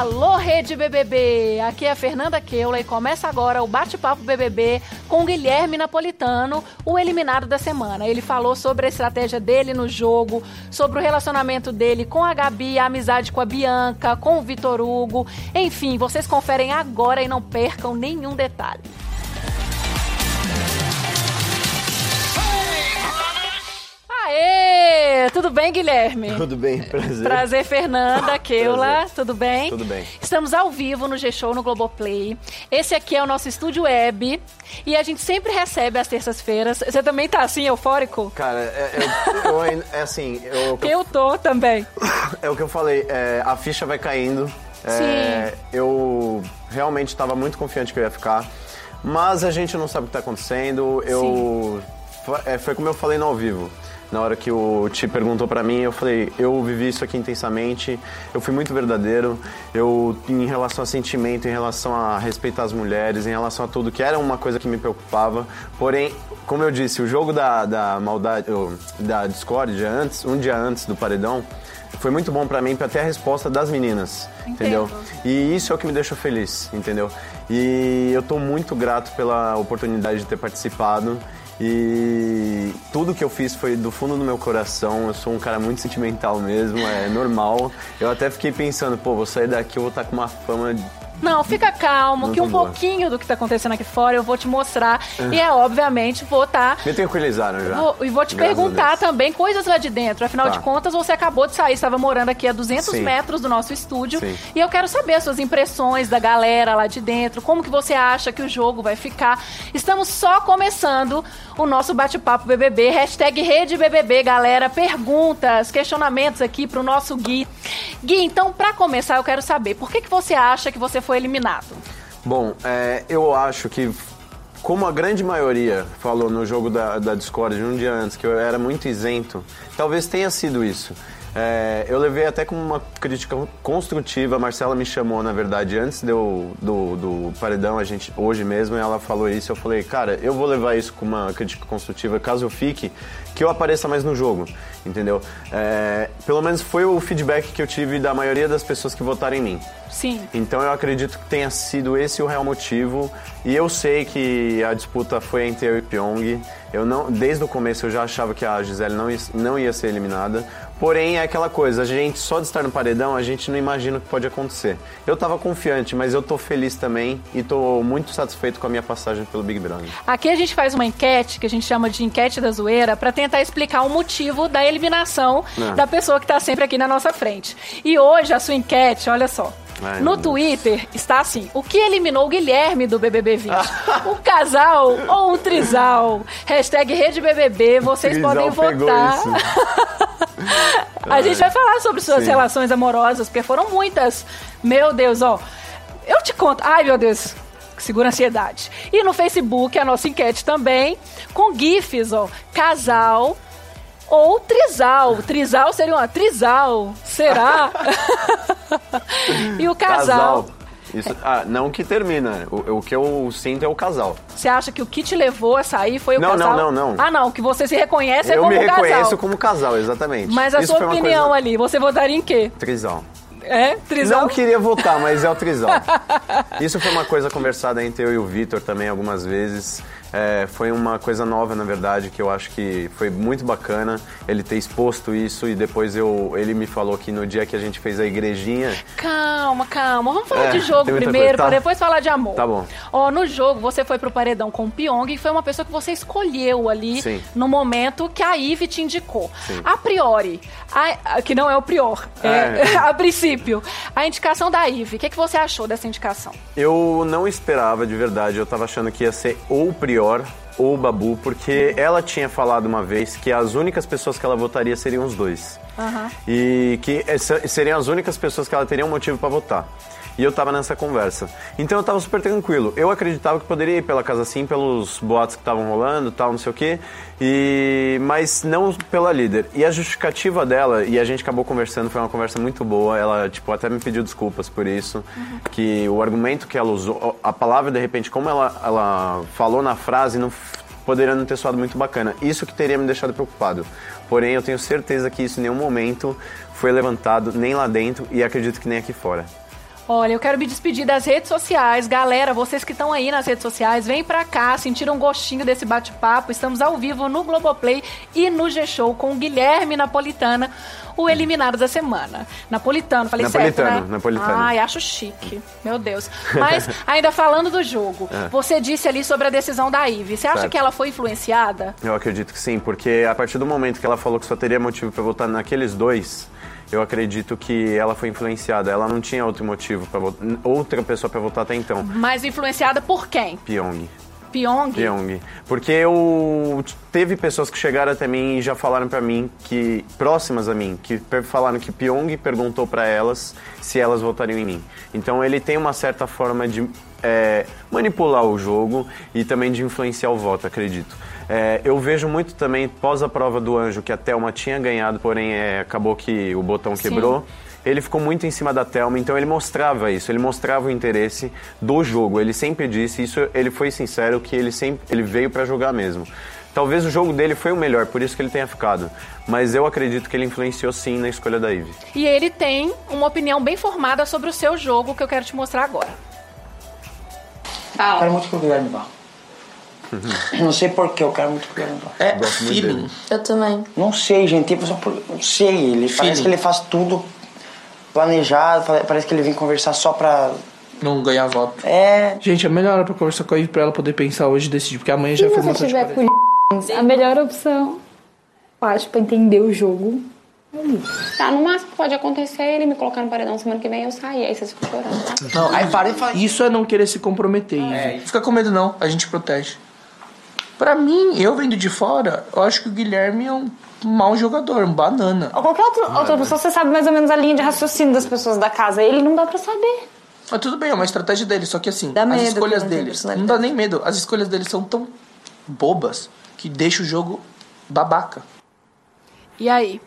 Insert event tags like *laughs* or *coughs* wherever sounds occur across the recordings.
Alô, Rede BBB! Aqui é a Fernanda Keula e começa agora o Bate-Papo BBB com Guilherme Napolitano, o eliminado da semana. Ele falou sobre a estratégia dele no jogo, sobre o relacionamento dele com a Gabi, a amizade com a Bianca, com o Vitor Hugo. Enfim, vocês conferem agora e não percam nenhum detalhe. Aê! Tudo bem, Guilherme? Tudo bem, prazer. Prazer, Fernanda, *laughs* Keula. Tudo bem? Tudo bem. Estamos ao vivo no G-Show no Globoplay. Esse aqui é o nosso estúdio web. E a gente sempre recebe às terças-feiras. Você também tá assim, eufórico? Cara, é, eu, eu ainda- é assim, eu, Eu tô também. *coughs* é o que eu falei, é, a ficha vai caindo. É, Eu realmente estava muito confiante que eu ia ficar, mas a gente não sabe o que está acontecendo. Eu fa- é, foi como eu falei no ao vivo. Na hora que o Ti perguntou pra mim, eu falei, eu vivi isso aqui intensamente, eu fui muito verdadeiro, eu em relação a sentimento, em relação a respeitar as mulheres, em relação a tudo, que era uma coisa que me preocupava. Porém, como eu disse, o jogo da, da maldade, da discórdia antes, um dia antes do paredão, foi muito bom pra mim pra ter a resposta das meninas, entendeu? E isso é o que me deixou feliz, entendeu? E eu tô muito grato pela oportunidade de ter participado. E tudo que eu fiz foi do fundo do meu coração. Eu sou um cara muito sentimental mesmo, é normal. Eu até fiquei pensando, pô, vou sair daqui, eu vou estar com uma fama Não, fica calmo, Muito que um boa. pouquinho do que tá acontecendo aqui fora eu vou te mostrar. E é, obviamente, vou estar. Me tranquilizaram já. Vou- e vou te Graças perguntar também coisas lá de dentro. Afinal Tá. de contas, você acabou de sair, estava morando aqui a 200 Sim. metros do nosso estúdio. Sim. E eu quero saber as suas impressões da galera lá de dentro, como que você acha que o jogo vai ficar. Estamos só começando o nosso bate-papo BBB, hashtag Rede BBB, galera. Perguntas, questionamentos aqui pro nosso Gui. Gui, então, pra começar, eu quero saber, por que, que você acha que você foi eliminado? Bom, é, eu acho que, como a grande maioria falou no jogo da, da Discord um dia antes, que eu era muito isento, talvez tenha sido isso. É, eu levei até como uma crítica construtiva. A Marcela me chamou, na verdade, antes do, do, do paredão, a gente, hoje mesmo, ela falou isso. Eu falei, cara, eu vou levar isso como uma crítica construtiva, caso eu fique, que eu apareça mais no jogo, entendeu? É, pelo menos foi o feedback que eu tive da maioria das pessoas que votaram em mim. Sim. Então eu acredito que tenha sido esse o real motivo. E eu sei que a disputa foi entre eu e Pyong. Eu não, desde o começo eu já achava que a Gisele não ia, não ia ser eliminada. Porém, é aquela coisa, a gente só de estar no paredão, a gente não imagina o que pode acontecer. Eu tava confiante, mas eu tô feliz também e tô muito satisfeito com a minha passagem pelo Big Brother. Aqui a gente faz uma enquete, que a gente chama de enquete da zoeira, pra tentar explicar o motivo da eliminação É. da pessoa que tá sempre aqui na nossa frente. E hoje a sua enquete, olha só. Ai, no. Twitter está assim: o que eliminou o Guilherme do BBB 20? um casal ou um trisal? Hashtag RedeBBB, vocês podem votar. *laughs* A gente vai falar sobre suas Sim. relações amorosas, porque foram muitas. Meu Deus, ó. Eu te conto. Ai, meu Deus. Segura a ansiedade. E no Facebook, a nossa enquete também, com GIFs, ó. Casal ou trisal. Trisal seria uma trisal. Será? *laughs* e o casal. Isso, ah, não que termina. O, o que eu sinto é o casal. Você acha que o que te levou a sair foi o Não, casal? não, não, não. Ah, não. Que você se reconhece é eu como me um reconheço casal. como casal, exatamente. Mas a Isso sua opinião coisa- ali, você votaria em quê? Trisal. É? Trisal? Não queria votar, mas é o trisal. *laughs* Isso foi uma coisa conversada entre eu e o Vitor também algumas vezes. É, foi uma coisa nova, na verdade, que eu acho que foi muito bacana ele ter exposto isso e depois eu, ele me falou que no dia que a gente fez a igrejinha. Calma, calma. Vamos falar É, de jogo primeiro. Tá. pra depois falar de amor. Tá bom. Ó, no jogo, você foi pro paredão com o Pyong e foi uma pessoa que você escolheu ali Sim. no momento que a Ive te indicou. Sim. A priori, a- a- que não é o prior, é, É. *laughs* a princípio, a indicação da Ive. O que, que você achou dessa indicação? Eu não esperava de verdade, eu tava achando que ia ser ou o Prior ou o Babu, porque ela tinha falado uma vez que as únicas pessoas que ela votaria seriam os dois. Aham. E que seriam as únicas pessoas que ela teria um motivo pra votar. E eu tava nessa conversa. Então eu tava super tranquilo. Eu acreditava que poderia ir pela casa sim, pelos boatos que estavam rolando, tal, não sei o quê. E mas não pela líder. E a justificativa dela, e a gente acabou conversando, foi uma conversa muito boa. Ela, tipo, até me pediu desculpas por isso. Que o argumento que ela usou, a palavra, de repente, como ela, ela falou na frase, não poderia não ter soado muito bacana. Isso que teria me deixado preocupado. Porém, eu tenho certeza que isso em nenhum momento foi levantado, nem lá dentro, e acredito que nem aqui fora. Olha, eu quero me despedir das redes sociais. Galera, vocês que estão aí nas redes sociais, vem pra cá, sentiram um gostinho desse bate-papo. Estamos ao vivo no Globoplay e no G-Show com o Guilherme Napolitana, o eliminado da semana. Napolitano, falei Napolitano, certo, né? Napolitano. Ai, acho chique. Meu Deus. *laughs* Mas, ainda falando do jogo, É. você disse ali sobre a decisão da Ive. Você acha Certo. que ela foi influenciada? Eu acredito que sim, porque a partir do momento que ela falou que só teria motivo pra votar naqueles dois, eu acredito que ela foi influenciada. Ela não tinha outro motivo para outra pessoa pra votar até então. Mas influenciada por quem? Pyong. Pyong? Pyong. Porque eu teve pessoas que chegaram até mim e já falaram pra mim que próximas a mim, que falaram que Pyong perguntou pra elas se elas votariam em mim. Então ele tem uma certa forma de é, manipular o jogo e também de influenciar o voto, acredito. É, eu vejo muito também pós a prova do anjo que a Thelma tinha ganhado, porém é, acabou que o botão Sim. quebrou. Ele ficou muito em cima da Thelma, então ele mostrava isso, ele mostrava o interesse do jogo. Ele sempre disse isso, ele foi sincero que ele sempre ele veio pra jogar mesmo. Talvez o jogo dele foi o melhor, por isso que ele tenha ficado. Mas eu acredito que ele influenciou sim na escolha da Eve. E ele tem uma opinião bem formada sobre o seu jogo que eu quero te mostrar agora. Quero Fala. muito que o Guilherme vá. Não sei porquê, eu quero muito que o vá. É Gosto muito feeling. dele. Eu também. Não sei, gente, tipo, só por... não sei. Ele parece Feeling. que ele faz tudo planejado, parece que ele vem conversar só pra. Não ganhar voto. É. Gente, a melhor hora pra conversar com a Ivy pra ela poder pensar hoje e decidir, porque amanhã já Se foi você uma tiver com *laughs* a melhor opção, eu acho, pra entender o jogo, é. Tá, no máximo que pode acontecer ele me colocar no paredão semana que vem eu sair. Aí vocês ficam chorando, tá? Não, Aí para e fala. Isso é não querer se comprometer, Ivy. É. Fica com medo não, a gente protege. Pra mim, eu vendo de fora, eu acho que o Guilherme é um mau jogador, um banana. Ou qualquer outro, outra pessoa, você sabe mais ou menos a linha de raciocínio das pessoas da casa. Ele não dá pra saber. Mas tudo bem, é uma estratégia dele, só que assim, Dá as escolhas dele. Não dá nem medo, as escolhas dele são tão bobas que deixa o jogo babaca. E aí?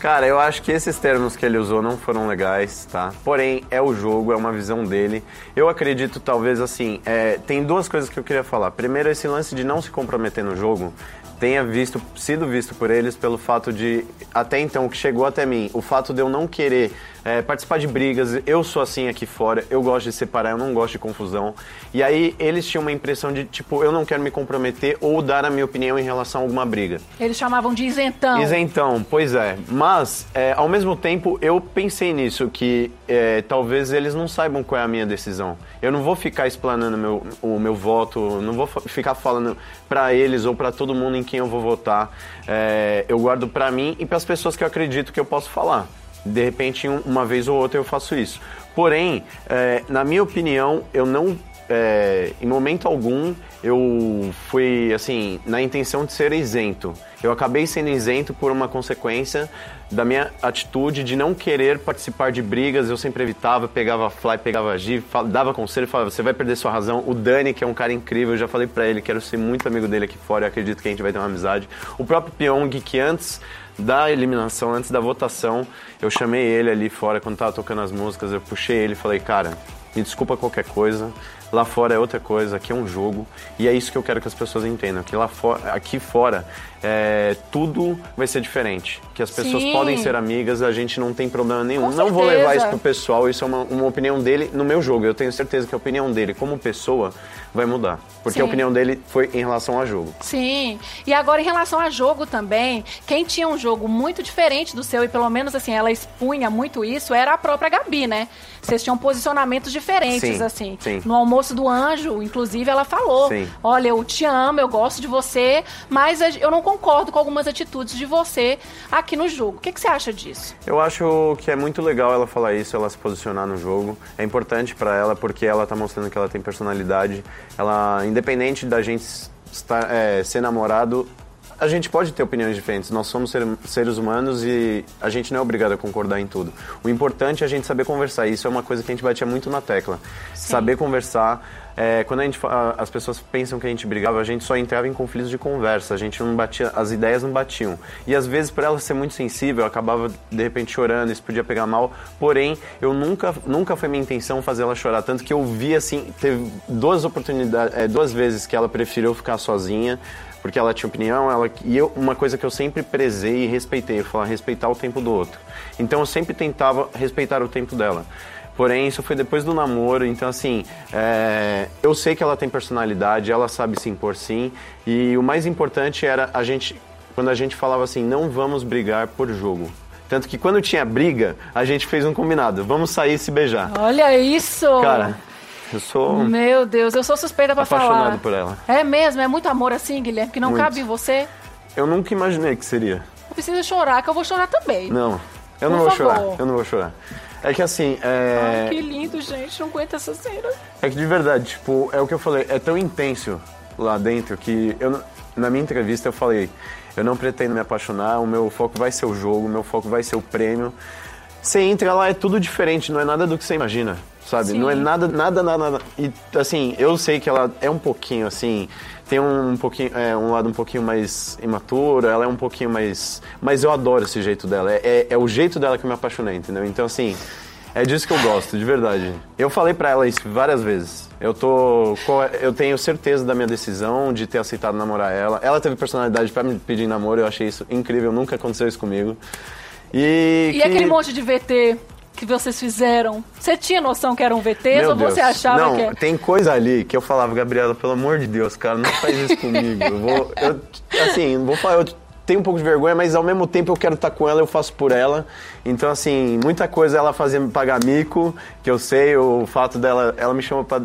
Cara, eu acho que esses termos que ele usou não foram legais, tá? Porém, é o jogo, é uma visão dele. Eu acredito, talvez, assim, é, tem duas coisas que eu queria falar. Primeiro, esse lance de não se comprometer no jogo tenha visto, sido visto por eles pelo fato de, até então, que chegou até mim, o fato de eu não querer é, participar de brigas, eu sou assim aqui fora, eu gosto de separar, eu não gosto de confusão. E aí, eles tinham uma impressão de, tipo, eu não quero me comprometer ou dar a minha opinião em relação a alguma briga. Eles chamavam de isentão. Isentão, pois é. Mas, é, ao mesmo tempo, eu pensei nisso, que é, talvez eles não saibam qual é a minha decisão. Eu não vou ficar explanando meu, o meu voto, não vou ficar falando pra eles ou pra todo mundo em quem eu vou votar. É, eu guardo pra mim e pras pessoas que eu acredito que eu posso falar. De repente, um- uma vez ou outra eu faço isso. Porém, é, na minha opinião, eu não é, em momento algum eu fui assim na intenção de ser isento. Eu acabei sendo isento por uma consequência da minha atitude de não querer participar de brigas. Eu sempre evitava, pegava fly, pegava G, dava conselho, falava: você vai perder sua razão. O Dani, que é um cara incrível, eu já falei pra ele, quero ser muito amigo dele aqui fora. Eu acredito que a gente vai ter uma amizade. O próprio Pyong, que antes da eliminação, antes da votação, eu chamei ele ali fora quando tava tocando as músicas. Eu puxei ele e falei: cara, me desculpa qualquer coisa. Lá fora é outra coisa, aqui é um jogo. E é isso que eu quero que as pessoas entendam. Que lá fora, aqui fora, é, tudo vai ser diferente. Que as pessoas Sim. podem ser amigas, a gente não tem problema nenhum. Com não vou certeza. levar isso pro pessoal, isso é uma, uma opinião dele no meu jogo. Eu tenho certeza que a opinião dele como pessoa vai mudar. Porque a Sim. opinião dele foi em relação a jogo. Sim. E agora, em relação a jogo também, quem tinha um jogo muito diferente do seu, e pelo menos assim, ela expunha muito isso, era a própria Gabi, né? Vocês tinham posicionamentos diferentes, Sim, assim. sim. No almoço do anjo, inclusive, ela falou. Olha, eu te amo, eu gosto de você, mas eu não concordo com algumas atitudes de você aqui no jogo. O que, que você acha disso? Eu acho que é muito legal ela falar isso, ela se posicionar no jogo. É importante pra ela porque ela tá mostrando que ela tem personalidade. Ela, independente da gente estar, é, ser namorado, a gente pode ter opiniões diferentes. Nós somos ser- seres humanos e a gente não é obrigado a concordar em tudo. O importante é a gente saber conversar. Isso é uma coisa que a gente batia muito na tecla. Saber conversar. É, quando a gente, as pessoas pensam que a gente brigava, a gente só entrava em conflitos de conversa. A gente não batia, as ideias não batiam. E às vezes, por ela ser muito sensível, eu acabava de repente chorando. Isso podia pegar mal. Porém, eu nunca, nunca foi minha intenção fazer ela chorar. Tanto que eu vi assim, teve duas oportunidades, é, duas vezes que ela preferiu ficar sozinha porque ela tinha opinião, ela e eu, uma coisa que eu sempre prezei e respeitei, eu falar respeitar o tempo do outro. Então eu sempre tentava respeitar o tempo dela. Porém, isso foi depois do namoro, então assim, é, eu sei que ela tem personalidade, ela sabe se impor sim. E o mais importante era a gente, quando a gente falava assim, não vamos brigar por jogo. Tanto que quando tinha briga, a gente fez um combinado, vamos sair e se beijar. Olha isso! Cara, eu sou Meu Deus, eu sou suspeita pra apaixonado falar. por ela. É mesmo, é muito amor assim, Guilherme, que não Muito. cabe em você. Eu nunca imaginei que seria. Não precisa chorar, que eu vou chorar também. Não, eu não Por vou favor. chorar, eu não vou chorar. É que assim, é... Ai, que lindo, gente. Não aguento essa cena. É que de verdade, tipo, é o que eu falei, é tão intenso lá dentro que eu, na minha entrevista eu falei, eu não pretendo me apaixonar, o meu foco vai ser o jogo, o meu foco vai ser o prêmio. Você entra lá, é tudo diferente, não é nada do que você imagina, sabe? Sim. Não é nada, nada, nada, nada. E assim, eu sei que ela é um pouquinho assim, tem um pouquinho, é, um lado um pouquinho mais imaturo, ela é um pouquinho mais. Mas eu adoro esse jeito dela. É, é, é o jeito dela que eu me apaixonei, entendeu? Então, assim, é disso que eu gosto, de verdade. Eu falei pra ela isso várias vezes. Eu tô. Eu tenho certeza da minha decisão de ter aceitado namorar ela. Ela teve personalidade pra me pedir namoro, eu achei isso incrível, nunca aconteceu isso comigo. E. E que- aquele monte de VT que vocês fizeram? Você tinha noção que eram VTs Meu ou você Deus. achava não, que é? tem coisa ali que eu falava, Gabriela, pelo amor de Deus, cara, não faz isso *laughs* comigo. Eu vou, eu, assim, vou falar, eu tenho um pouco de vergonha, mas ao mesmo tempo eu quero estar com ela, eu faço por ela. Então, assim, muita coisa ela fazia me pagar mico, que eu sei, o fato dela, ela me chama pra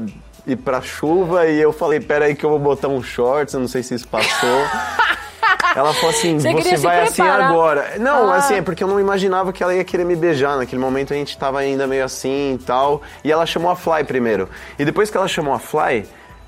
ir pra chuva e eu falei, pera aí que eu vou botar um shorts, eu não sei se isso passou. *laughs* Ela falou assim, Você você, vai assim agora. Não, Ah. assim, é porque eu não imaginava que ela ia querer me beijar. Naquele momento a gente tava ainda meio assim e tal. E ela chamou a Fly primeiro. E depois que ela chamou a Fly,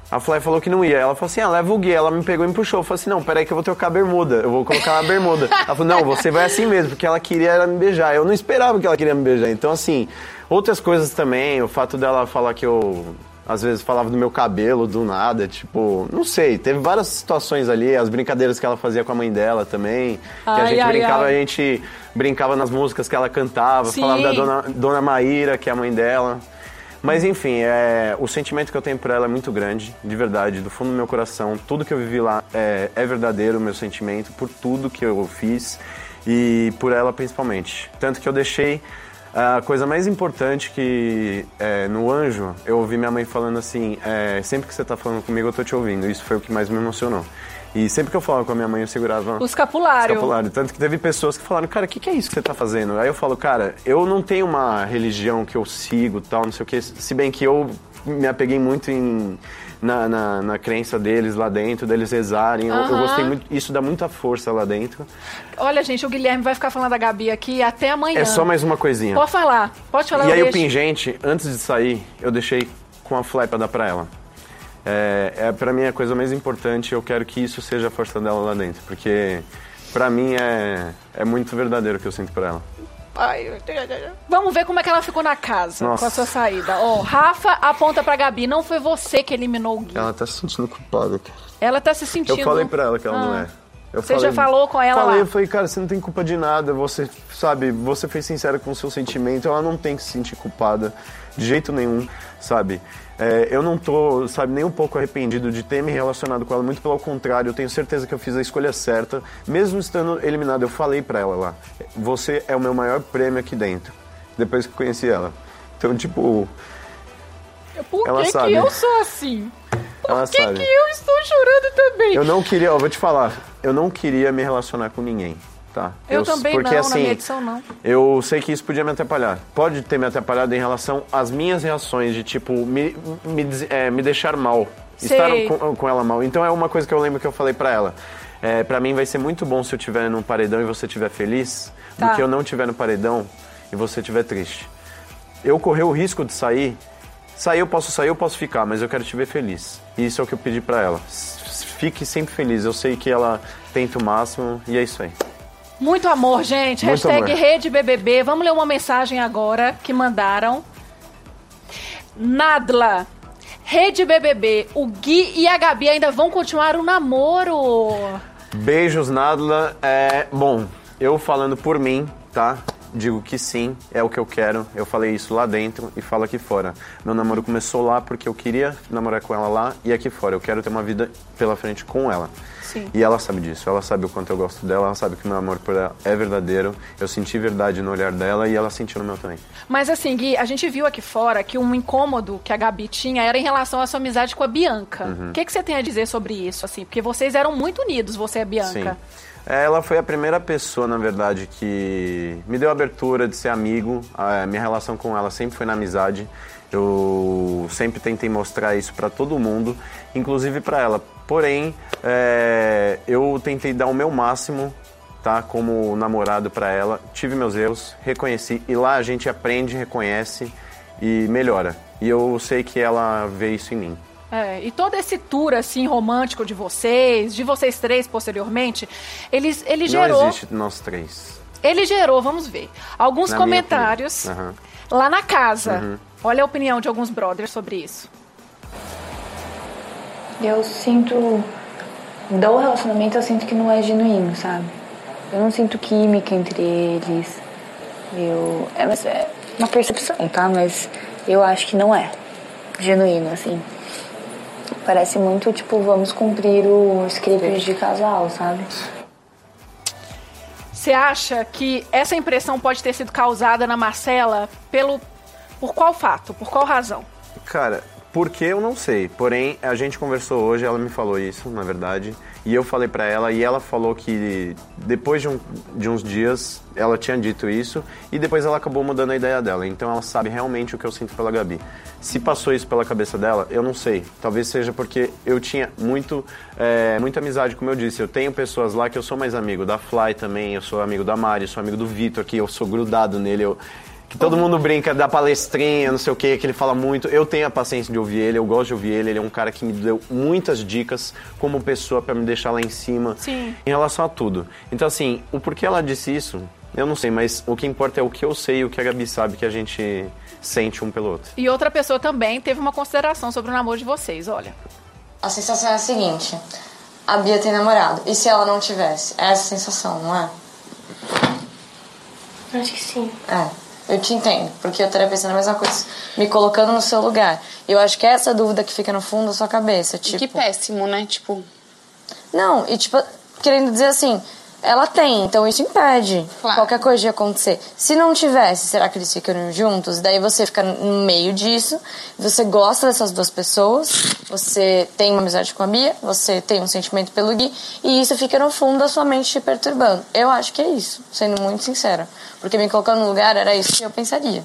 a Fly falou que não ia. Ela falou assim, ah, leva o Gui. Ela me pegou e me puxou. Eu falei assim, não, peraí que eu vou trocar a bermuda. Eu vou colocar a bermuda. Ela falou, não, você vai assim mesmo, porque ela queria me beijar. Eu não esperava que ela queria me beijar. Então, assim, outras coisas também. O fato dela falar que eu às vezes falava do meu cabelo do nada, tipo, não sei, teve várias situações ali, as brincadeiras que ela fazia com a mãe dela também, que a Ai, gente ai, brincava, ai. a gente brincava nas músicas que ela cantava, Sim. falava da dona, dona Maíra, que é a mãe dela. Mas enfim, é, o sentimento que eu tenho por ela é muito grande, de verdade, do fundo do meu coração. Tudo que eu vivi lá é, é verdadeiro, o meu sentimento, por tudo que eu fiz e por ela principalmente. Tanto que eu deixei a coisa mais importante que é, no Anjo, eu ouvi minha mãe falando assim: é, sempre que você tá falando comigo, eu tô te ouvindo. Isso foi o que mais me emocionou. E sempre que eu falava com a minha mãe, eu segurava O escapulário. escapulário. Tanto que teve pessoas que falaram, cara, o que, que é isso que você tá fazendo? Aí eu falo, cara, eu não tenho uma religião que eu sigo, tal, não sei o quê. Se bem que eu me apeguei muito em, na, na, na crença deles lá dentro, deles rezarem. Eu, eu Aham. gostei muito, isso dá muita força lá dentro. Olha, gente, o Guilherme vai ficar falando da Gabi aqui até amanhã. É só mais uma coisinha. Pode falar, pode falar. E eu aí o pingente, antes de sair, eu deixei com a Fly pra dar pra ela. É, é para mim a coisa mais importante, eu quero que isso seja a força dela lá dentro, porque pra mim é, é muito verdadeiro o que eu sinto por ela. Ai, Vamos ver como é que ela ficou na casa Nossa. com a sua saída. Ó, Rafa aponta pra Gabi, não foi você que eliminou o Gui. Ela tá se sentindo culpada, cara. Ela tá se sentindo... Eu falei pra ela que ela não Ah. é. Eu Você já falou com ela falei, lá? Eu falei, cara, você não tem culpa de nada. Você, sabe, você foi sincera com o seu sentimento. Ela não tem que se sentir culpada de jeito nenhum, sabe? É, eu não tô, sabe, nem um pouco arrependido de ter me relacionado com ela. Muito pelo contrário, eu tenho certeza que eu fiz a escolha certa. Mesmo estando eliminado, eu falei pra ela lá. Você é o meu maior prêmio aqui dentro. Depois que eu conheci ela. Então, tipo, Por Ela que, que sabe. eu sou assim? Por ela que, sabe. que eu estou chorando também? Eu não queria, ó, vou te falar, eu não queria me relacionar com ninguém, tá? Eu também porque, não, assim, na minha edição não. Eu sei que isso podia me atrapalhar. Pode ter me atrapalhado em relação às minhas reações, de tipo, me, me, é, me deixar mal. Sei. Estar com, com ela mal. Então é uma coisa que eu lembro que eu falei pra ela. É, pra mim vai ser muito bom se eu estiver num paredão e você estiver feliz, Tá. do que eu não estiver no paredão e você estiver triste. Eu correr o risco de sair. Sair eu posso sair, eu posso ficar, mas eu quero te ver feliz. E isso é o que eu pedi pra ela. Fique sempre feliz. Eu sei que ela tenta o máximo e é isso aí. Muito amor, gente. Muito Hashtag amor. Rede BBB. Vamos ler uma mensagem agora que mandaram. Nadla. Rede BBB. O Gui e a Gabi ainda vão continuar o namoro. Beijos, Nadla. É, bom, eu falando por mim, tá? digo que sim, é o que eu quero. Eu falei isso lá dentro e falo aqui fora. Meu namoro começou lá porque eu queria namorar com ela lá e aqui fora. Eu quero ter uma vida pela frente com ela. Sim. E ela sabe disso, ela sabe o quanto eu gosto dela, ela sabe que meu amor por ela é verdadeiro. Eu senti verdade no olhar dela e ela sentiu no meu também. Mas assim, Gui, a gente viu aqui fora que um incômodo que a Gabi tinha era em relação à sua amizade com a Bianca. Uhum. O que, que você tem a dizer sobre isso, assim? Porque vocês eram muito unidos, você e a Bianca. Sim. É, Ela foi a primeira pessoa, na verdade, que me deu a abertura de ser amigo. A minha relação com ela sempre foi na amizade. Eu sempre tentei mostrar isso para todo mundo, inclusive para ela. Porém, é, eu tentei dar o meu máximo, tá, como namorado para ela. Tive meus erros, reconheci e lá a gente aprende, reconhece e melhora. E eu sei que ela vê isso em mim. É, e todo esse tour, assim, romântico de vocês, de vocês três posteriormente, eles, ele gerou. Não existe nós três. Ele gerou, vamos ver, alguns Na comentários. Aham. lá na casa. Uhum. Olha a opinião de alguns brothers sobre isso. Eu sinto. Do relacionamento, eu sinto que não é genuíno, sabe? Eu não sinto química entre eles. Eu. É, mas é uma percepção, tá? Mas eu acho que não é genuíno, assim. Parece muito, tipo, vamos cumprir o script de casal, sabe? Você acha que essa impressão pode ter sido causada na Marcela pelo. Por qual fato? Por qual razão? Cara, por que eu não sei. Porém, a gente conversou hoje, ela me falou isso, na verdade. E eu falei pra ela, e ela falou que depois de, um- de uns dias ela tinha dito isso, e depois ela acabou mudando a ideia dela. Então ela sabe realmente o que eu sinto pela Gabi. Se passou isso pela cabeça dela, eu não sei. Talvez seja porque eu tinha muito, é, muita amizade, como eu disse. Eu tenho pessoas lá que eu sou mais amigo. Da Fly também, eu sou amigo da Mari, sou amigo do Vitor, que eu sou grudado nele. Eu, que todo mundo brinca da palestrinha, não sei o que, que ele fala muito. Eu tenho a paciência de ouvir ele, eu gosto de ouvir ele. Ele é um cara que me deu muitas dicas como pessoa pra me deixar lá em cima. Sim. Em relação a tudo. Então, assim, o porquê ela disse isso, eu não sei, mas o que importa é o que eu sei e o que a Gabi sabe que a gente sente um pelo outro. E outra pessoa também teve uma consideração sobre o namoro de vocês, olha. A sensação é a seguinte: a Bia tem namorado. E se ela não tivesse? É essa a sensação, não é? Acho que sim. É. Eu te entendo, porque eu estaria pensando a mesma coisa, me colocando no seu lugar. E eu acho que é essa dúvida que fica no fundo da sua cabeça, tipo. Que péssimo, né? Tipo, Não, e tipo, querendo dizer assim, ela tem, então isso impede Claro. qualquer coisa de acontecer. Se não tivesse, será que eles ficariam juntos? Daí você fica no meio disso, você gosta dessas duas pessoas, você tem uma amizade com a Bia, você tem um sentimento pelo Gui, e isso fica no fundo da sua mente te perturbando. Eu acho que é isso, sendo muito sincera. Porque me colocando no lugar, era isso que eu pensaria.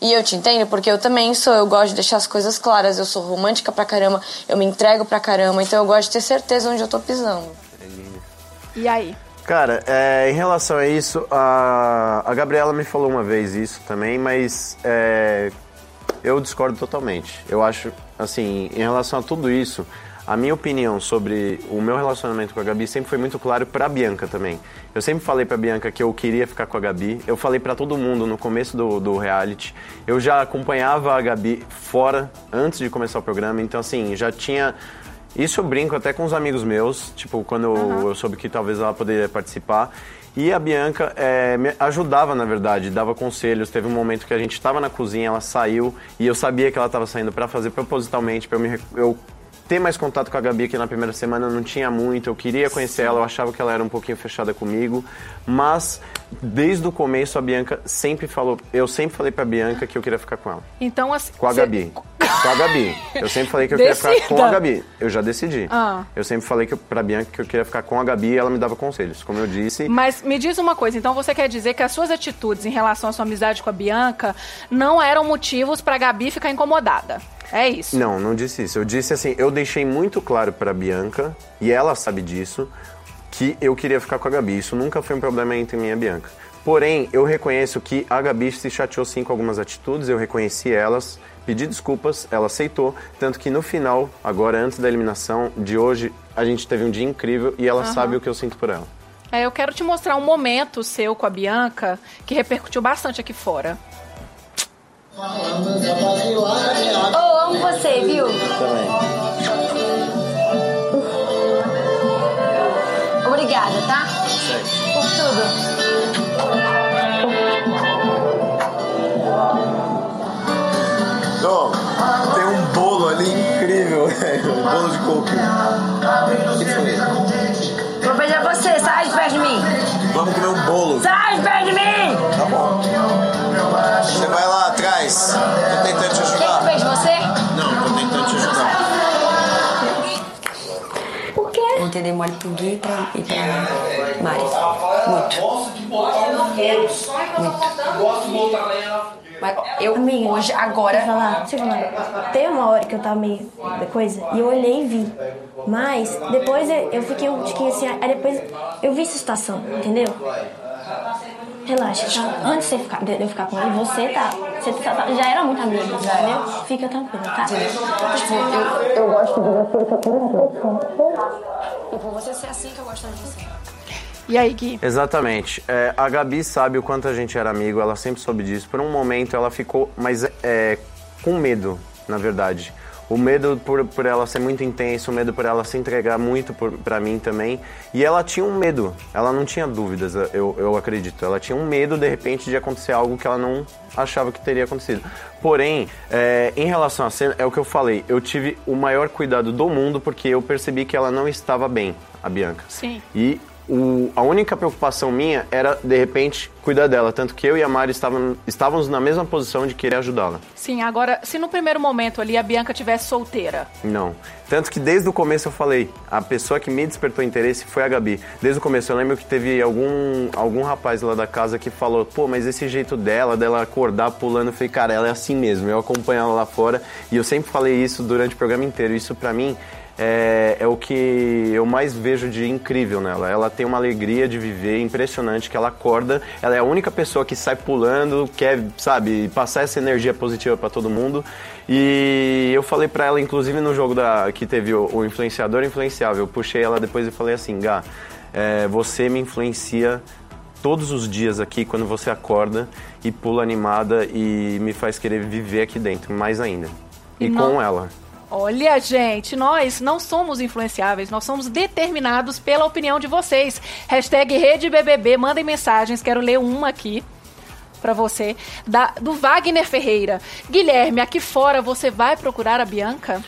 E eu te entendo, porque eu também sou, eu gosto de deixar as coisas claras, eu sou romântica pra caramba, eu me entrego pra caramba, então eu gosto de ter certeza onde eu tô pisando. E aí? Cara, é, em relação a isso, a, a Gabriela me falou uma vez isso também, mas é, eu discordo totalmente. Eu acho, assim, em relação a tudo isso, a minha opinião sobre o meu relacionamento com a Gabi sempre foi muito claro pra Bianca também. Eu sempre falei pra Bianca que eu queria ficar com a Gabi. Eu falei pra todo mundo no começo do, do reality. Eu já acompanhava a Gabi fora, antes de começar o programa, então assim, já tinha isso eu brinco até com os amigos meus, tipo, quando eu, eu soube que talvez ela poderia participar. E a Bianca é, me ajudava, na verdade, dava conselhos. Teve um momento que a gente estava na cozinha, ela saiu e eu sabia que ela estava saindo para fazer propositalmente, para eu, me eu ter mais contato com a Gabi, que na primeira semana não tinha muito. Eu queria conhecer ela, eu achava que ela era um pouquinho fechada comigo. Mas desde o começo a Bianca sempre falou, eu sempre falei pra Bianca que eu queria ficar com ela. Então, assim. Com a Gabi. Com a Gabi. Eu sempre falei que eu queria ficar com Decida. a Gabi. Eu já decidi. Ah. Eu sempre falei que eu, pra Bianca que eu queria ficar com a Gabi e ela me dava conselhos. Como eu disse. Mas me diz uma coisa, então você quer dizer que as suas atitudes em relação à sua amizade com a Bianca não eram motivos pra Gabi ficar incomodada? É isso. Não, não disse isso. Eu disse assim, eu deixei muito claro pra Bianca, e ela sabe disso, que eu queria ficar com a Gabi. Isso nunca foi um problema entre mim e a Bianca. Porém, eu reconheço que a Gabi se chateou sim com algumas atitudes, eu reconheci elas, pedi desculpas, ela aceitou, tanto que no final, agora antes da eliminação de hoje, a gente teve um dia incrível e ela sabe o que eu sinto por ela. É, eu quero te mostrar um momento seu com a Bianca que repercutiu bastante aqui fora. Oh, amo você, viu? Também. Obrigada, tá? Por tudo. Oh, tem um bolo ali incrível, velho. Um bolo de coco. Vou beijar você, sai de perto de mim. Vamos comer um bolo. Sai de perto de mim! Mole pro Gui e pra, e pra Mari. Muito. Mas eu, hoje, agora... Deixa eu falar, deixa eu falar. Teve uma hora que eu tava meio de coisa e eu olhei e vi. Mas depois eu, eu fiquei um tiquinho assim, aí depois eu vi essa situação, entendeu? Relaxa, tá? Antes de, você ficar, de eu ficar com ele, você tá. Você tá- tá- já era muito amigo, entendeu? Fica tranquilo, tá? Tipo, eu, eu gosto de você. E por você ser assim que eu gosto de você. E aí, Gui? Exatamente. É, a Gabi sabe o quanto a gente era amigo, ela sempre soube disso. Por um momento ela ficou, mas é, com medo, na verdade. O medo por, por ela ser muito intenso, o medo por ela se entregar muito por, pra mim também. E ela tinha um medo, ela não tinha dúvidas, eu, eu acredito. Ela tinha um medo, de repente, de acontecer algo que ela não achava que teria acontecido. Porém, é, em relação à cena, é o que eu falei, eu tive o maior cuidado do mundo porque eu percebi que ela não estava bem, a Bianca. Sim. E o- a única preocupação minha era, de repente, cuidar dela. Tanto que eu e a Mari estavam, estávamos na mesma posição de querer ajudá-la. Sim, agora, se no primeiro momento ali a Bianca tivesse solteira, Não. Tanto que desde o começo eu falei, a pessoa que me despertou interesse foi a Gabi. Desde o começo eu lembro que teve algum, algum rapaz lá da casa que falou, pô, mas esse jeito dela, dela acordar pulando, eu falei, cara, ela é assim mesmo. Eu acompanho ela lá fora e eu sempre falei isso durante o programa inteiro. Isso pra mim é, é o que eu mais vejo de incrível nela. Ela tem uma alegria de viver impressionante, que ela acorda, ela é a única pessoa que sai pulando, quer, sabe, passar essa energia positiva pra todo mundo. E eu falei pra ela, inclusive no jogo da, que teve o, o influenciador influenciável, eu puxei ela depois e falei assim, Gá, é, você me influencia todos os dias aqui quando você acorda e pula animada e me faz querer viver aqui dentro, mais ainda. E E, com ela. Olha, gente, nós não somos influenciáveis, nós somos determinados pela opinião de vocês. Hashtag RedeBBB, mandem mensagens, quero ler uma aqui pra você, da, do Wagner Ferreira. Guilherme, aqui fora você vai procurar a Bianca?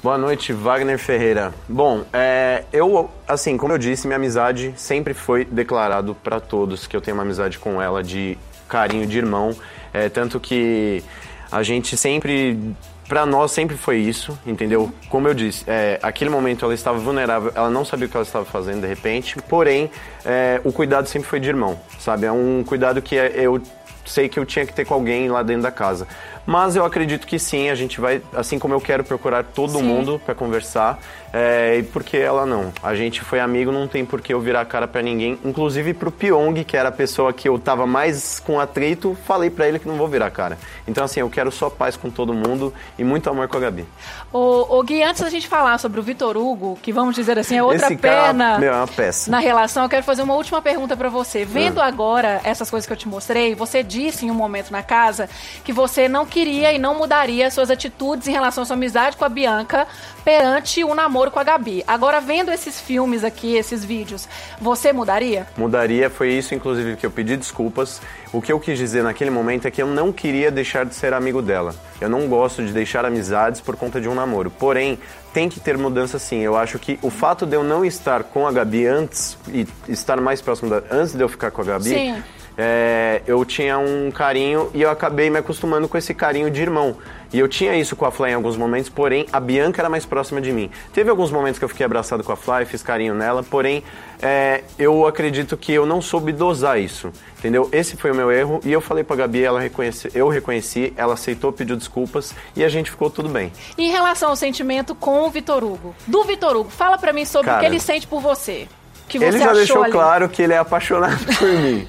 Boa noite, Wagner Ferreira. Bom, é, eu, assim, como eu disse, minha amizade sempre foi declarado pra todos que eu tenho uma amizade com ela de carinho de irmão. É, tanto que a gente sempre, pra nós sempre foi isso, entendeu? Como eu disse, é, aquele momento ela estava vulnerável, ela não sabia o que ela estava fazendo de repente, porém, é, o cuidado sempre foi de irmão, sabe? É um cuidado que é- eu sei que eu tinha que ter com alguém lá dentro da casa. Mas eu acredito que sim, a gente vai, assim como eu quero procurar todo Sim. mundo pra conversar, é, e porque ela não. A gente foi amigo, não tem por que eu virar a cara pra ninguém, inclusive pro Pyong, que era a pessoa que eu tava mais com atrito, falei pra ele que não vou virar a cara. Então assim, eu quero só paz com todo mundo e muito amor com a Gabi. Ô, ô Gui, antes da gente falar sobre o Vitor Hugo, que vamos dizer assim, é outra Esse perna meu, é uma peça. na relação, eu quero fazer uma última pergunta pra você. Vendo Ah. agora essas coisas que eu te mostrei, você disse em um momento na casa que você não queria e não mudaria suas atitudes em relação à sua amizade com a Bianca perante o namoro com a Gabi. Agora, vendo esses filmes aqui, esses vídeos, você mudaria? Mudaria, foi isso inclusive que eu pedi desculpas. O que eu quis dizer naquele momento é que eu não queria deixar de ser amigo dela. Eu não gosto de deixar amizades por conta de um namoro. Porém, tem que ter mudança sim. Eu acho que o fato de eu não estar com a Gabi antes e estar mais próximo da antes de eu ficar com a Gabi, Sim. É, eu tinha um carinho e eu acabei me acostumando com esse carinho de irmão. E eu tinha isso com a Fly em alguns momentos, porém a Bianca era mais próxima de mim. Teve alguns momentos que eu fiquei abraçado com a Fly, fiz carinho nela, porém é, eu acredito que eu não soube dosar isso, entendeu? Esse foi o meu erro e eu falei pra Gabi, ela reconhece, eu reconheci, ela aceitou, pediu desculpas e a gente ficou tudo bem. Em relação ao sentimento com o Vitor Hugo. Do Vitor Hugo, fala pra mim sobre o Cara, que ele sente por você. Que você ele já deixou ali. claro que ele é apaixonado *laughs* por mim.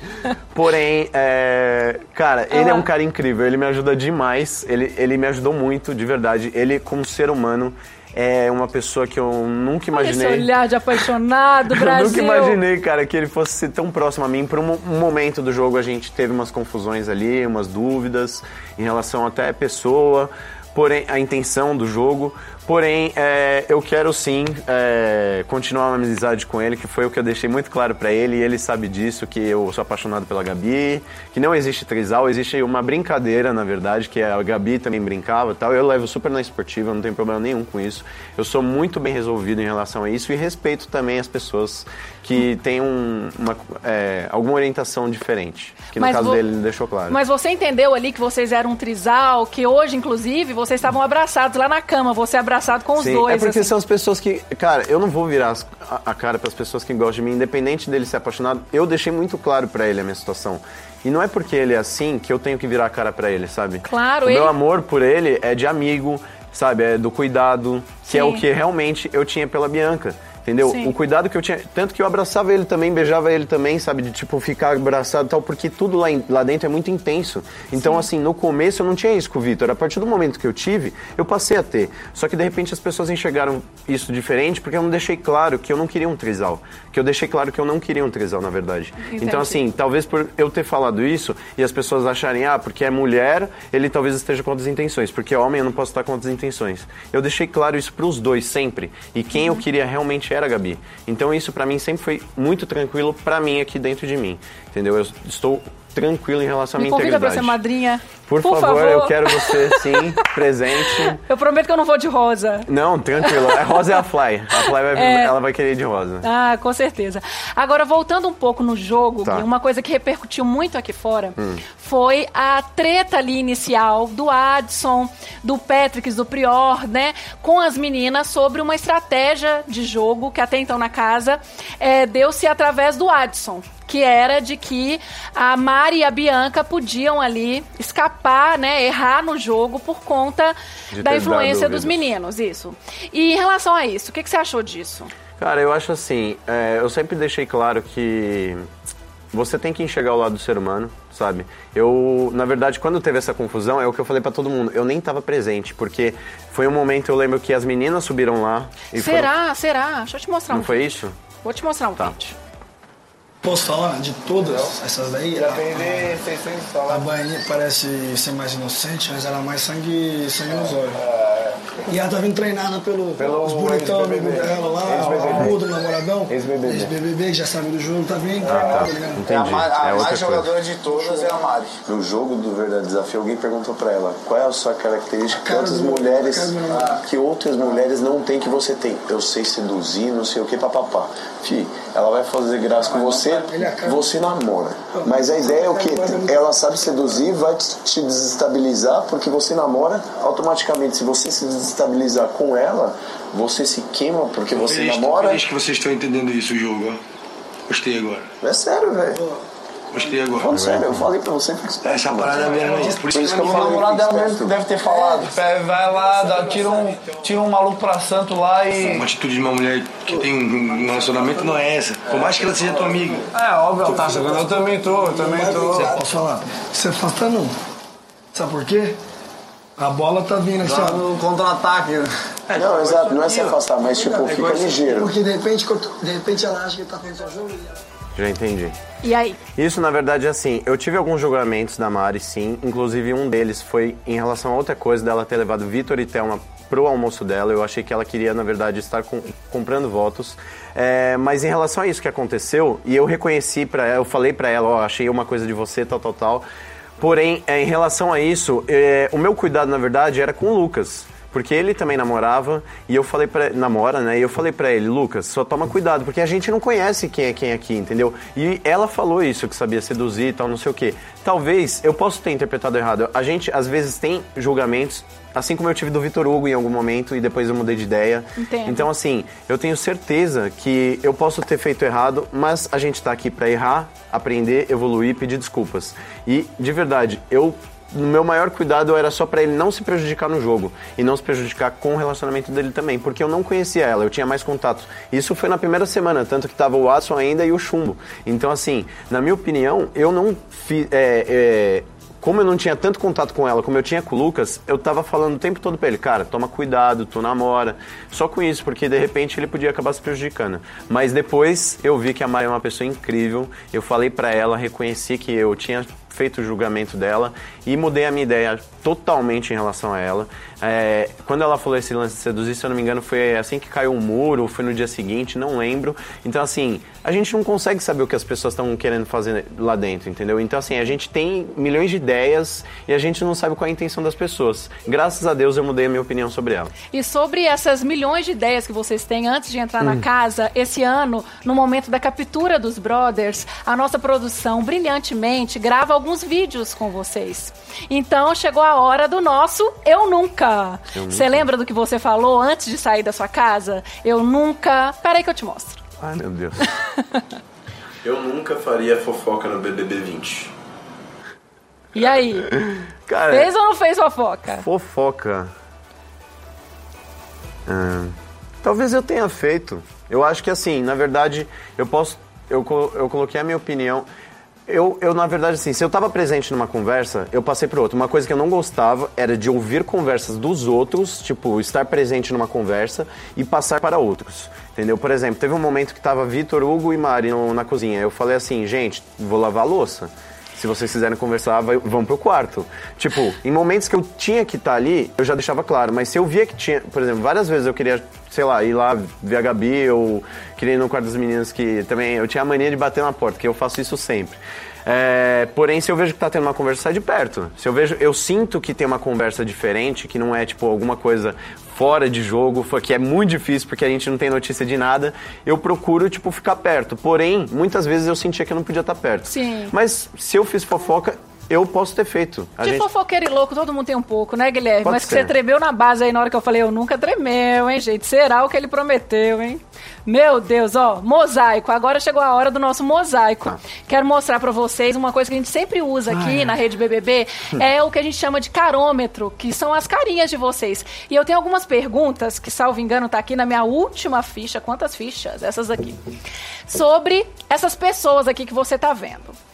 Porém, é, cara, ele é um cara incrível, ele me ajuda demais, ele, ele me ajudou muito, de verdade. Ele, como ser humano, é uma pessoa que eu nunca Olha esse imaginei. olhar de apaixonado, *laughs* Eu Brasil. nunca imaginei, cara, que ele fosse ser tão próximo a mim. Por um, um momento do jogo a gente teve umas confusões ali, umas dúvidas em relação até à pessoa. porém a intenção do jogo. Porém, é, eu quero sim é, continuar uma amizade com ele, que foi o que eu deixei muito claro para ele, e ele sabe disso, que eu sou apaixonado pela Gabi, que não existe trisal, existe uma brincadeira, na verdade, que a Gabi também brincava e tal. Eu levo super na esportiva, não tem problema nenhum com isso. Eu sou muito bem resolvido em relação a isso e respeito também as pessoas que têm um, uma, é, alguma orientação diferente, que no Mas caso vo- dele ele deixou claro. Mas você entendeu ali que vocês eram um trisal, que hoje, inclusive, vocês estavam abraçados lá na cama, você abraçado com os Sim, dois. é porque assim. são as pessoas que. Cara, eu não vou virar as- a, a cara para as pessoas que gostam de mim, independente dele ser apaixonado. Eu deixei muito claro para ele a minha situação. E não é porque ele é assim que eu tenho que virar a cara para ele, sabe? Claro, O ele- meu amor por ele é de amigo, sabe? É do cuidado, que é Sim. o que realmente eu tinha pela Bianca. Entendeu? Sim. O cuidado que eu tinha. Tanto que eu abraçava ele também, beijava ele também, sabe? De tipo, ficar abraçado e tal, porque tudo lá, lá dentro é muito intenso. Então, assim, no começo eu não tinha isso com o Vitor. A partir do momento que eu tive, eu passei a ter. Só que de repente as pessoas enxergaram isso diferente porque eu não deixei claro que eu não queria um trisal. Que eu deixei claro que eu não queria um trisal, na verdade. Entendi. Então, assim, talvez por eu ter falado isso e as pessoas acharem, ah, porque é mulher, ele talvez esteja com outras intenções. Porque é homem, eu não posso estar com outras intenções. Eu deixei claro isso pros dois sempre. E quem eu Uhum. queria realmente era a Gabi. Então isso pra mim sempre foi muito tranquilo pra mim aqui dentro de mim. Entendeu? Eu estou tranquilo em relação à Me minha convida pra integridade. ser madrinha. Por, favor, eu quero você sim, *laughs* presente. Eu prometo que eu não vou de rosa. Não, tranquilo. A rosa é a Fly. A Fly vai, É. ela vai querer de rosa. Ah, com certeza. Agora, voltando um pouco no jogo, Tá. Uma coisa que repercutiu muito aqui fora Hum. foi a treta ali inicial do Adson, do Patrick, do Prior, né, com as meninas sobre uma estratégia de jogo que até então na casa é, deu-se através do Adson. Que era de que a Mari e a Bianca podiam ali escapar, né, errar no jogo por conta De da influência dos meninos, isso. E em relação a isso, o que, que você achou disso? Cara, eu acho assim, é, eu sempre deixei claro que você tem que enxergar o lado do ser humano, sabe? Eu, na verdade, quando teve essa confusão, é o que eu falei pra todo mundo. Eu nem tava presente, porque foi um momento, eu lembro que as meninas subiram lá e foram- Será? Será? Deixa eu te mostrar Não um foi vídeo. isso? Vou te mostrar um Tá. vídeo. Posso falar de todas essas daí? A, Depender, vocês têm que a falar. Bahia parece ser mais inocente, mas ela é mais sangue, sangue nos olhos. E ela tá vindo treinada pelo, Pelo os bonitão amigo dela lá, Ex-BBB. o Buda, namoradão. Ex-BBB. Ex-BBB, que já sabe do jogo, tá vindo Ah, treinada, tá. tá ligado? Entendi. É a, ma- a É outra mais coisa. jogadora de todas é a Mari. No jogo do Verdade Desafio, alguém perguntou pra ela qual é a sua característica do- mulheres namorado. que outras mulheres não têm que você tem. Eu sei seduzir, não sei o que, papapá. Fi, ela vai fazer graça com você, Você namora. Mas a ideia é o que? Ela sabe seduzir, vai te desestabilizar, porque você namora, automaticamente, se você se desestabilizar com ela, você se queima porque você Feliz- namora. Feliz que vocês estão entendendo isso, o jogo. Gostei agora. É sério, velho. Gostei agora. Falando sério, eu falei pra você. Essa parada mesmo aí. Por isso que eu O falei. namorado dela mesmo que deve ter falado. Pé, Vai lá, dá, tira, um, tira um maluco pra santo lá e. Uma atitude de uma mulher que tem um relacionamento não é essa. Por mais que ela seja tua amiga. É, óbvio, tá jogando. Eu também tô, eu também tô. Posso falar? Você afasta não. Sabe por quê? A bola tá vindo assim, Tá ó. no contra-ataque. Não, exato, não é se afastar, mas tipo, fica ligeiro. Porque de repente, de repente ela acha que tá fazendo seu jogo e ela- Já entendi. E aí? Isso, na verdade, é assim, eu tive alguns julgamentos da Mari, sim. Inclusive, um deles foi em relação a outra coisa dela ter levado Vitor e Thelma pro almoço dela. Eu achei que ela queria, na verdade, estar com- comprando votos. É, mas em relação a isso que aconteceu, e eu reconheci para ela, eu falei pra ela, ó, achei uma coisa de você, tal, tal, tal. Porém, é, em relação a isso, é, o meu cuidado, na verdade, era com o Lucas. Porque ele também namorava e eu falei para namora, né? E eu falei pra ele, Lucas, só toma cuidado, porque a gente não conhece quem é quem aqui, entendeu? E ela falou isso, que sabia seduzir e tal, não sei o quê. Talvez eu possa ter interpretado errado. A gente às vezes tem julgamentos, assim como eu tive do Vitor Hugo em algum momento e depois eu mudei de ideia. Entendo. Então assim, eu tenho certeza que eu posso ter feito errado, mas a gente tá aqui pra errar, aprender, evoluir, pedir desculpas. E de verdade, eu o meu maior cuidado era só pra ele não se prejudicar no jogo e não se prejudicar com o relacionamento dele também, porque eu não conhecia ela, eu tinha mais contato. Isso foi na primeira semana, tanto que tava o Watson ainda e o Chumbo. Então, assim, na minha opinião, eu não fiz. é, como eu não tinha tanto contato com ela como eu tinha com o Lucas, eu tava falando o tempo todo pra ele, cara, toma cuidado, tu namora. Só com isso, porque de repente ele podia acabar se prejudicando. Mas depois eu vi que a Mari é uma pessoa incrível, eu falei pra ela, reconheci que eu tinha feito o julgamento dela e mudei a minha ideia totalmente em relação a ela. É, quando ela falou esse lance de seduzir, se eu não me engano, foi assim que caiu o muro, foi no dia seguinte, não lembro. Então, assim, a gente não consegue saber o que as pessoas estão querendo fazer lá dentro, entendeu? Então, assim, a gente tem milhões de ideias e a gente não sabe qual é a intenção das pessoas. Graças a Deus eu mudei a minha opinião sobre ela. E sobre essas milhões de ideias que vocês têm antes de entrar hum. na casa, esse ano, no momento da captura dos Brothers, a nossa produção brilhantemente grava alguns vídeos com vocês. Então chegou a hora do nosso Eu Nunca. Você lembra do que você falou antes de sair da sua casa? Eu nunca. Peraí que eu te mostro. Ai, meu Deus. *laughs* eu nunca faria fofoca no BBB 20. E aí? Cara, fez ou não fez fofoca? Fofoca. Hum, talvez eu tenha feito. Eu acho que assim, na verdade, eu posso. Eu, eu coloquei a minha opinião. Eu, eu, na verdade, assim, se eu estava presente numa conversa, eu passei para outra. Uma coisa que eu não gostava era de ouvir conversas dos outros, tipo, estar presente numa conversa e passar para outros. Entendeu? Por exemplo, teve um momento que tava Vitor, Hugo e Mari no, na cozinha. Eu falei assim, gente, vou lavar a louça. Se vocês quiserem conversar, vai, vão pro quarto. Tipo, em momentos que eu tinha que estar tá ali, eu já deixava claro. Mas se eu via que tinha, por exemplo, várias vezes eu queria, sei lá, ir lá ver a Gabi ou queria ir no quarto das meninas que também eu tinha a mania de bater na porta, que eu faço isso sempre. É, porém, se eu vejo que tá tendo uma conversa, sai de perto. Se eu vejo, eu sinto que tem uma conversa diferente, que não é tipo alguma coisa fora de jogo, que é muito difícil porque a gente não tem notícia de nada, eu procuro, tipo, ficar perto. Porém, muitas vezes eu sentia que eu não podia estar perto. Sim. Mas se eu fiz fofoca, eu posso ter feito. A de gente... fofoqueiro e louco, todo mundo tem um pouco, né, Guilherme? Pode Mas ser. que você tremeu na base aí na hora que eu falei, eu nunca tremeu, hein, gente? Será o que ele prometeu, hein? Meu Deus, ó, mosaico. Agora chegou a hora do nosso mosaico. Ah. Quero mostrar para vocês uma coisa que a gente sempre usa aqui Ai. na rede BBB, hum. é o que a gente chama de carômetro, que são as carinhas de vocês. E eu tenho algumas perguntas, que salvo engano tá aqui na minha última ficha. Quantas fichas? Essas aqui. Sobre essas pessoas aqui que você tá vendo.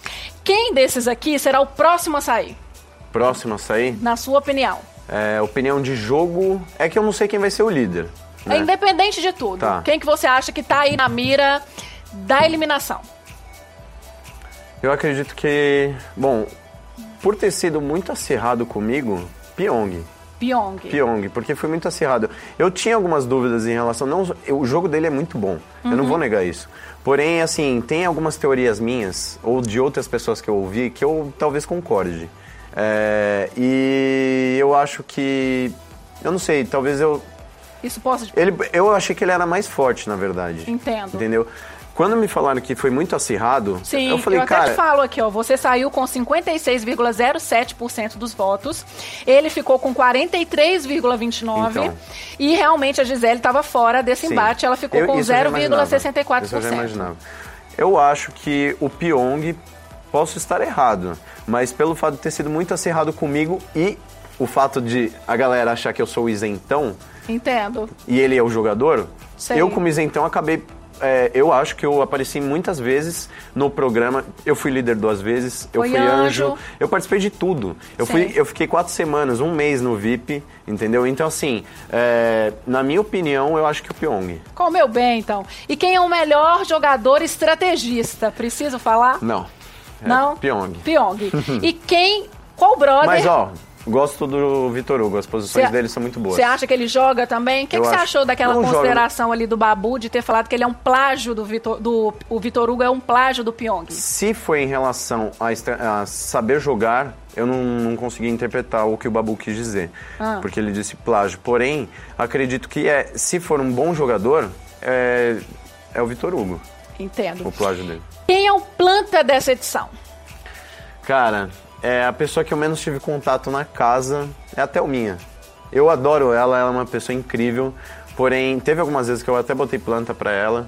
Quem desses aqui será o próximo a sair? Próximo a sair? Na sua opinião. É, opinião de jogo é que eu não sei quem vai ser o líder. Né? É independente de tudo. Tá. Quem que você acha que tá aí na mira da eliminação? Eu acredito que, bom, por ter sido muito acirrado comigo, Pyong. Pyong. Pyong, porque foi muito acirrado. Eu tinha algumas dúvidas em relação. Não, o jogo dele é muito bom. Uhum. Eu não vou uhum. negar isso. Porém, assim, tem algumas teorias minhas, ou de outras pessoas que eu ouvi, que eu talvez concorde. É, e eu acho que. Eu não sei, talvez eu. Isso possa. Ele, eu achei que ele era mais forte, na verdade. Entendo. Entendeu? Quando me falaram que foi muito acirrado, Sim, eu falei, eu até cara... te falo aqui, ó, você saiu com 56,07% dos votos, ele ficou com 43,29% então, e realmente a Gisele estava fora desse sim. embate, ela ficou eu, com 0,64%. Isso eu já imaginava. Eu acho que o Pyong, posso estar errado, mas pelo fato de ter sido muito acirrado comigo e o fato de a galera achar que eu sou o isentão... Entendo. E ele é o jogador, Sei. eu como isentão acabei é, eu acho que eu apareci muitas vezes no programa. Eu fui líder duas vezes, eu fui anjo. anjo. eu participei de tudo. Eu, fui, eu fiquei quatro semanas, um mês no VIP, entendeu? Então, assim, é, na minha opinião, eu acho que o Pyong. Comeu bem, então. E quem é o melhor jogador estrategista? Preciso falar? Não. É Não? Pyong. Pyong. *laughs* e quem. Qual brother? Mas, ó, Gosto do Vitor Hugo, as posições dele são muito boas. Você acha que ele joga também? O que, você achou daquela consideração joga... ali do Babu de ter falado que ele é um plágio do Vitor do o Vitor Hugo é um plágio do Pyong? Se foi em relação a, a saber jogar, eu não, não, consegui interpretar o que o Babu quis dizer, ah. porque ele disse plágio. Porém, acredito que é, se for um bom jogador, é, é o Vitor Hugo. Entendo. O plágio dele. Quem é o planta dessa edição? Cara, é a pessoa que eu menos tive contato na casa é a Thelminha. Eu adoro ela, ela é uma pessoa incrível. Porém, teve algumas vezes que eu até botei planta para ela.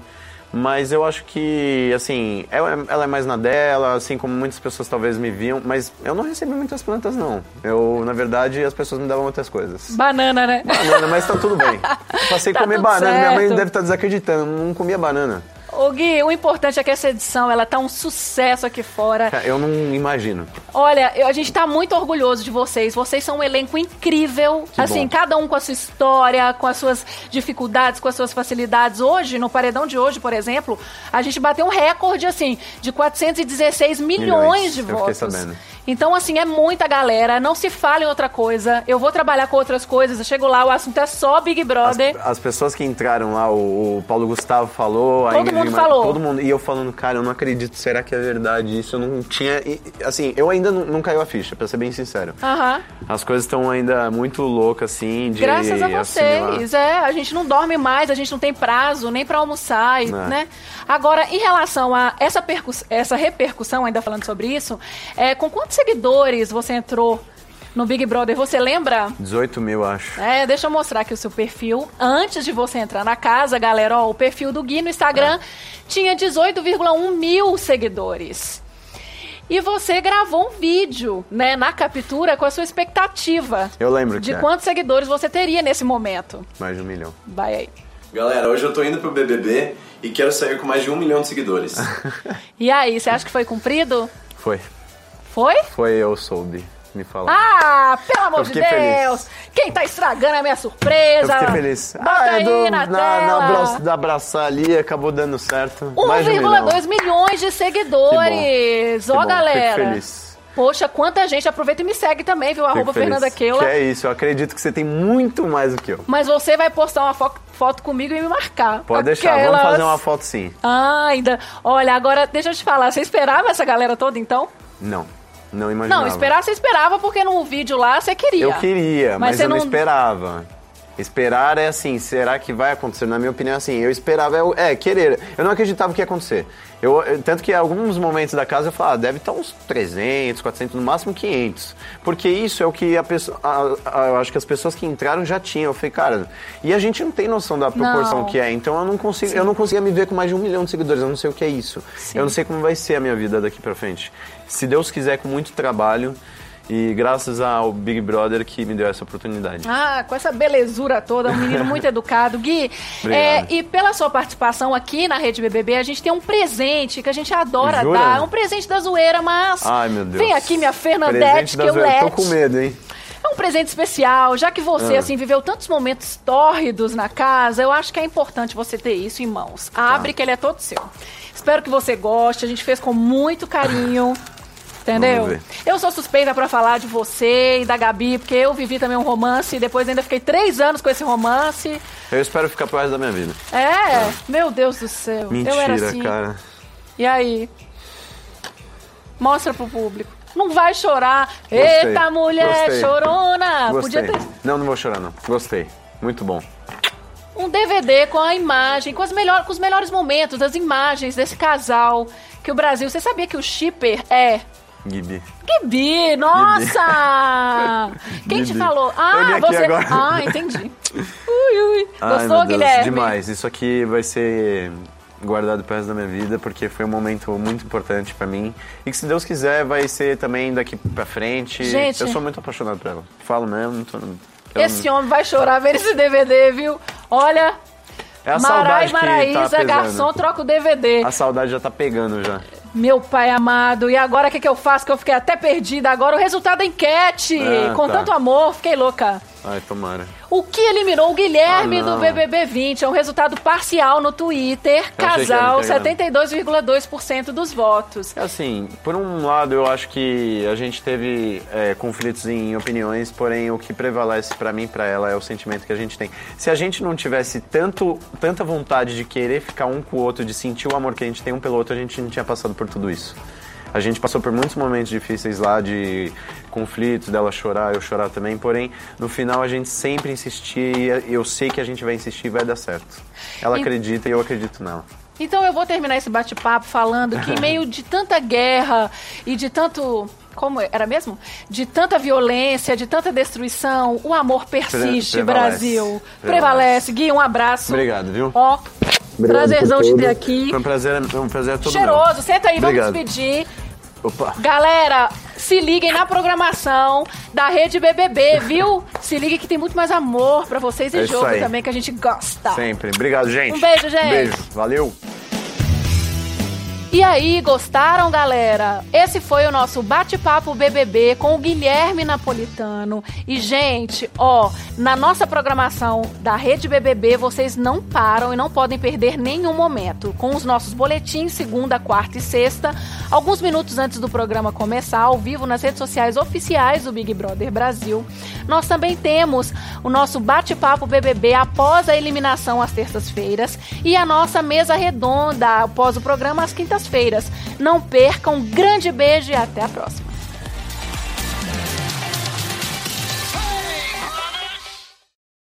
Mas eu acho que, assim, ela, ela, é mais na dela, assim como muitas pessoas talvez me viam, mas eu não recebi muitas plantas, não. Eu, na verdade, as pessoas me davam outras coisas. Banana, né? Banana, mas tá tudo bem. *laughs* Passei tá a comer banana, certo. minha mãe deve estar tá desacreditando, não comia banana. Ô Gui, o importante é que essa edição, ela tá um sucesso aqui fora. Eu não imagino. Olha, a gente tá muito orgulhoso de vocês. Vocês são um elenco incrível. Que assim, bom. cada um com a sua história, com as suas dificuldades, com as suas facilidades. Hoje, no paredão de hoje, por exemplo, a gente bateu um recorde, assim, de 416 milhões, milhões de eu votos. Fiquei sabendo. Então, assim, é muita galera. Não se fala em outra coisa. Eu vou trabalhar com outras coisas. Eu chego lá, o assunto é só Big Brother. As, as pessoas que entraram lá, o, o Paulo Gustavo falou, Todo mundo Guimarães- falou. Todo mundo. E eu falando, cara, eu não acredito, será que é verdade isso? Eu não tinha. e, Assim, eu ainda não, não caiu a ficha, pra ser bem sincero. Aham. As coisas estão ainda muito loucas, assim, de Graças a assimilar. vocês, é. A gente não dorme mais, a gente não tem prazo nem pra almoçar, e, É. né? Agora, em relação a essa, essa repercussão, ainda falando sobre isso, é, com quantos seguidores você entrou no Big Brother? Você lembra? 18 mil, acho. É, deixa eu mostrar aqui o seu perfil. Antes de você entrar na casa, galera, ó, o perfil do Gui no Instagram tinha 18,1 mil seguidores. E você gravou um vídeo, né, na captura com a sua expectativa. Eu lembro De é. quantos seguidores você teria nesse momento? Mais de um milhão. Vai aí. Galera, hoje eu tô indo pro BBB e quero sair com mais de um milhão de seguidores. *laughs* E aí, você acha que foi cumprido? Foi. Foi? Foi, eu soube. Me falar. Ah, pelo amor Eu de fiquei feliz. Deus! Quem tá estragando a minha Eu surpresa? fiquei feliz. Bota ah, é aí do, na, na, na abraçar ali, acabou dando certo. Mais de um milhão. 1,2 milhões de seguidores. Ó, fico galera. feliz. Poxa, quanta gente. Aproveita e me segue também, viu? Fico Arroba feliz. Fernanda Keula. Que é isso, eu acredito que você tem muito mais do que eu. Mas você vai postar uma fo- foto comigo e me marcar. Pode deixar, vamos Aquelas- fazer uma foto sim. Ah, ainda. Olha, agora deixa eu te falar. Você esperava essa galera toda então? Não, não imaginava. Não, esperar você esperava porque no vídeo lá você queria. Eu queria, mas, você eu não esperava. Esperar é assim, será que vai acontecer? Na minha opinião, assim, eu esperava, é, é, querer. Eu não acreditava que ia acontecer. Eu, eu- tanto que em alguns momentos da casa eu falava, ah, deve estar uns 300, 400, no máximo 500. Porque isso é o que a pessoa, a- a- eu acho que as pessoas que entraram já tinham. Eu falei, cara, e a gente não tem noção da proporção Não. que é. Então eu não consigo, eu não conseguia me ver com mais de um milhão de seguidores. Eu não sei o que é isso. Sim. Eu não sei como vai ser a minha vida daqui pra frente. Se Deus quiser, com muito trabalho. E graças ao Big Brother que me deu essa oportunidade. Ah, com essa belezura toda, um menino muito *laughs* educado. Gui, é, e pela sua participação aqui na Rede BBB, a gente tem um presente que a gente adora Jura? dar. Um presente da zoeira, mas. Ai, meu Deus. Vem aqui, minha Fernandete, que eu zoeira. Tô lete. com medo, hein? É um presente especial, já que você, Ah. assim, viveu tantos momentos tórridos na casa, eu acho que é importante você ter isso em mãos. Abre que ele é todo seu. Espero que você goste, a gente fez com muito carinho. Entendeu? Eu sou suspeita pra falar de você e da Gabi, porque eu vivi também um romance e depois ainda fiquei três anos com esse romance. Eu espero ficar pro resto da minha vida. É, meu Deus do céu. Mentira, eu era assim. cara. E aí? Mostra pro público. Não vai chorar. Gostei, Eita, mulher gostei. chorona! Gostei. Podia ter Não, não vou chorar, não. Gostei. Muito bom. um DVD com a imagem, com, as melhor, com os melhores momentos, das imagens desse casal. Que o Brasil. Você sabia que o shipper é. Gibi. Gibi, nossa! *laughs* Quem te Gibi. falou? Ah, você. agora. Ah, entendi. Ui, ui. *laughs* Ai, Gostou, Deus, Guilherme? demais. Isso aqui vai ser guardado pro resto da minha vida, porque foi um momento muito importante pra mim. E que se Deus quiser, vai ser também daqui pra frente. Gente. Eu sou muito apaixonado por ela. Falo mesmo. Tô, Esse homem vai chorar vendo esse DVD, viu? Olha. É a Marai Maraísa, tá garçom, troca o DVD. A saudade já tá pegando já. Meu pai amado, e agora o que, que eu faço? Que eu fiquei até perdida. Agora o resultado da enquete. Ah, Com tá. tanto amor, fiquei louca. Ai, tomara. O que eliminou o Guilherme Ah, do. BBB 20 é um resultado parcial no Twitter. era Casal, integrado. 72,2% dos votos. Assim, por um lado, eu acho que a gente teve é, conflitos em opiniões, porém o que prevalece pra mim e pra ela é o sentimento que a gente tem. Se a gente não tivesse tanto, tanta vontade de querer ficar um com o outro, de sentir o amor que a gente tem um pelo outro, a gente não tinha passado por tudo isso. A gente passou por muitos momentos difíceis lá de conflitos, dela chorar, eu chorar também, porém, no final a gente sempre insistia e eu sei que a gente vai insistir e vai dar certo. Ela E- acredita e eu acredito nela. Então eu vou terminar esse bate-papo falando que em meio de tanta guerra e de tanto. Como era mesmo? De tanta violência, de tanta destruição, o amor persiste, prevalece. Brasil. Prevalece. Gui, um abraço. Obrigado, viu? Ó, prazerzão te ter aqui. Foi um prazer, foi um prazer todo Cheiroso. meu. Senta aí, vamos Obrigado. despedir. Opa. Galera, se liguem na programação da Rede BBB, viu? Se liguem que tem muito mais amor pra vocês e É jogo também que a gente gosta. Sempre. Obrigado, gente. Um beijo, gente. Um beijo. Valeu. E aí, gostaram, galera? Esse foi o nosso bate-papo BBB com o Guilherme Napolitano. E, gente, ó, na nossa programação da Rede BBB, vocês não param e não podem perder nenhum momento. Com os nossos boletins, segunda, quarta e sexta, alguns minutos antes do programa começar, ao vivo nas redes sociais oficiais do Big Brother Brasil. Nós também temos o nosso bate-papo BBB após a eliminação às terças-feiras e a nossa mesa redonda após o programa às quintas-feiras. Não percam, um grande beijo e até a próxima.